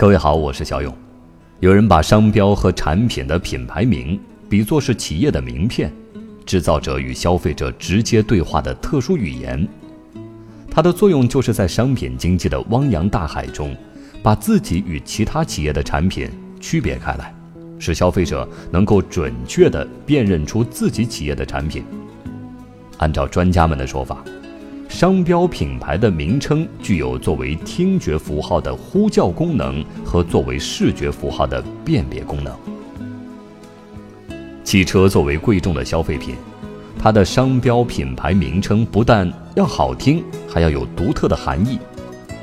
各位好，我是小勇。有人把商标和产品的品牌名比作是企业的名片，制造者与消费者直接对话的特殊语言。它的作用就是在商品经济的汪洋大海中，把自己与其他企业的产品区别开来，使消费者能够准确地辨认出自己企业的产品。按照专家们的说法。商标品牌的名称具有作为听觉符号的呼叫功能和作为视觉符号的辨别功能。汽车作为贵重的消费品，它的商标品牌名称不但要好听，还要有独特的含义。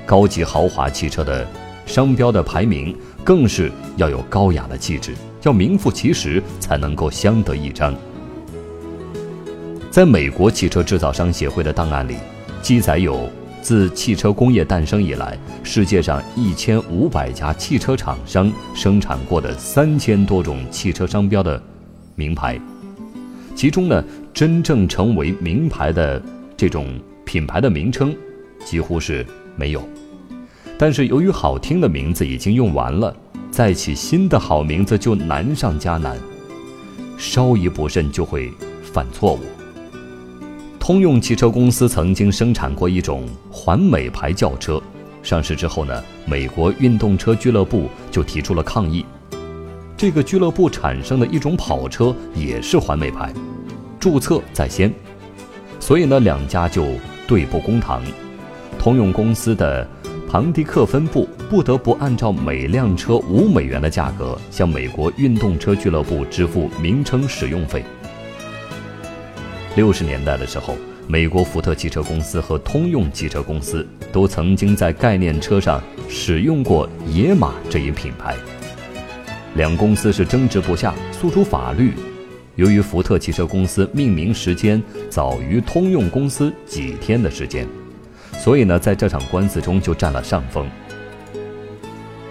高级豪华汽车的商标的排名更是要有高雅的气质，要名副其实才能够相得益彰。在美国汽车制造商协会的档案里。记载有，自汽车工业诞生以来，世界上一千五百家汽车厂商生产过的三千多种汽车商标的名牌，其中呢，真正成为名牌的这种品牌的名称几乎是没有。但是由于好听的名字已经用完了，再起新的好名字就难上加难，稍一不慎就会犯错误。通用汽车公司曾经生产过一种环美牌轿车，上市之后呢，美国运动车俱乐部就提出了抗议。这个俱乐部产生的一种跑车也是环美牌，注册在先，所以呢，两家就对簿公堂。通用公司的庞迪克分部不得不按照每辆车五美元的价格，向美国运动车俱乐部支付名称使用费。六十年代的时候，美国福特汽车公司和通用汽车公司都曾经在概念车上使用过“野马”这一品牌。两公司是争执不下，诉诸法律。由于福特汽车公司命名时间早于通用公司几天的时间，所以呢，在这场官司中就占了上风。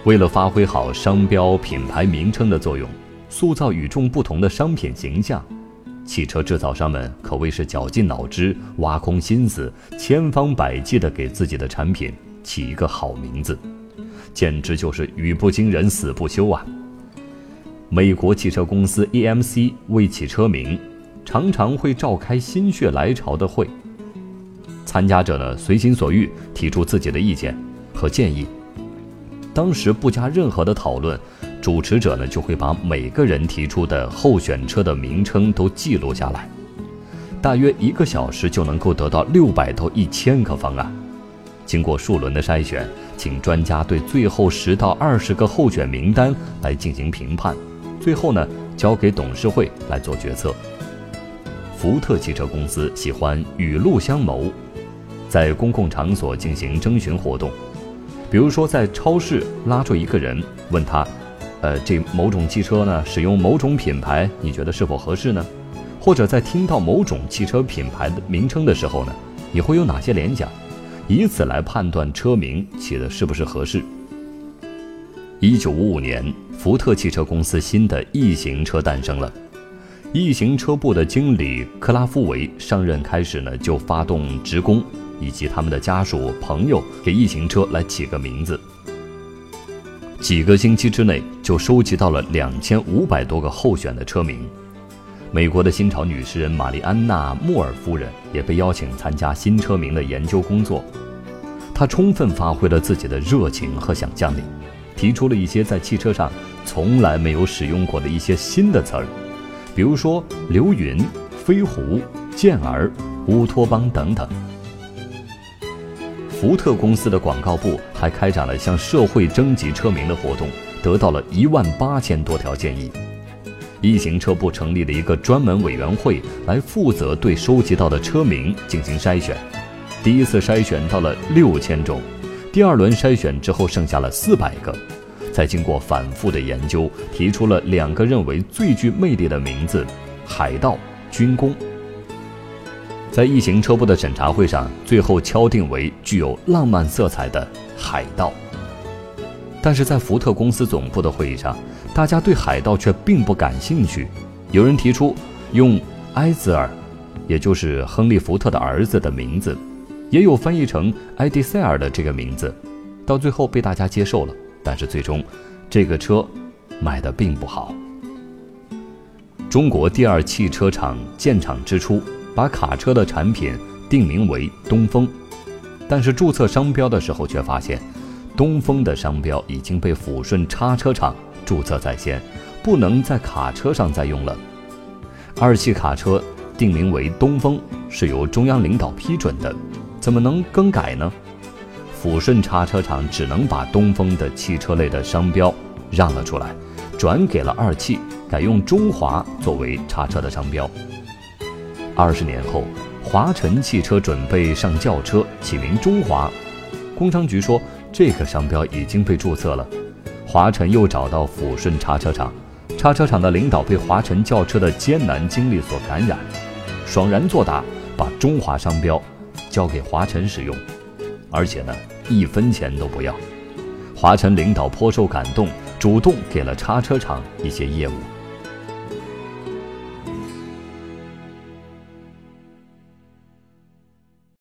为了发挥好商标品牌名称的作用，塑造与众不同的商品形象。汽车制造商们可谓是绞尽脑汁、挖空心思、千方百计地给自己的产品起一个好名字，简直就是语不惊人死不休啊！美国汽车公司 EMC 为起车名，常常会召开心血来潮的会，参加者呢随心所欲提出自己的意见和建议，当时不加任何的讨论。主持者呢就会把每个人提出的候选车的名称都记录下来，大约一个小时就能够得到六百到一千个方案。经过数轮的筛选，请专家对最后十到二十个候选名单来进行评判，最后呢交给董事会来做决策。福特汽车公司喜欢雨露相谋，在公共场所进行征询活动，比如说在超市拉住一个人，问他。呃，这某种汽车呢，使用某种品牌，你觉得是否合适呢？或者在听到某种汽车品牌的名称的时候呢，你会有哪些联想？以此来判断车名起的是不是合适。一九五五年，福特汽车公司新的异形车诞生了异形车部的经理克拉夫维上任开始呢，就发动职工以及他们的家属朋友给异形车来起个名字。几个星期之内就收集到了两千五百多个候选的车名。美国的新潮女诗人玛丽安娜·莫尔夫人也被邀请参加新车名的研究工作。她充分发挥了自己的热情和想象力，提出了一些在汽车上从来没有使用过的一些新的词儿，比如说“流云”“飞狐”“健儿”“乌托邦”等等。福特公司的广告部还开展了向社会征集车名的活动，得到了一万八千多条建议。一行车部成立了一个专门委员会，来负责对收集到的车名进行筛选。第一次筛选到了六千种，第二轮筛选之后剩下了四百个。在经过反复的研究，提出了两个认为最具魅力的名字：海盗、军工。在异形车部的审查会上，最后敲定为具有浪漫色彩的海盗。但是在福特公司总部的会议上，大家对海盗却并不感兴趣。有人提出用埃泽尔，也就是亨利·福特的儿子的名字，也有翻译成埃迪塞尔的这个名字，到最后被大家接受了。但是最终，这个车卖的并不好。中国第二汽车厂建厂之初，把卡车的产品定名为东风，但是注册商标的时候却发现，东风的商标已经被抚顺叉车厂注册在先，不能在卡车上再用了。二汽卡车定名为东风是由中央领导批准的，怎么能更改呢？抚顺叉车厂只能把东风的汽车类的商标让了出来，转给了二汽，改用中华作为叉车的商标。二十年后，华晨汽车准备上轿车，起名中华，工商局说这个商标已经被注册了。华晨又找到抚顺叉车厂。叉车厂的领导被华晨轿车的艰难经历所感染，爽然作答，把中华商标交给华晨使用，而且呢一分钱都不要。华晨领导颇受感动，主动给了叉车厂一些业务。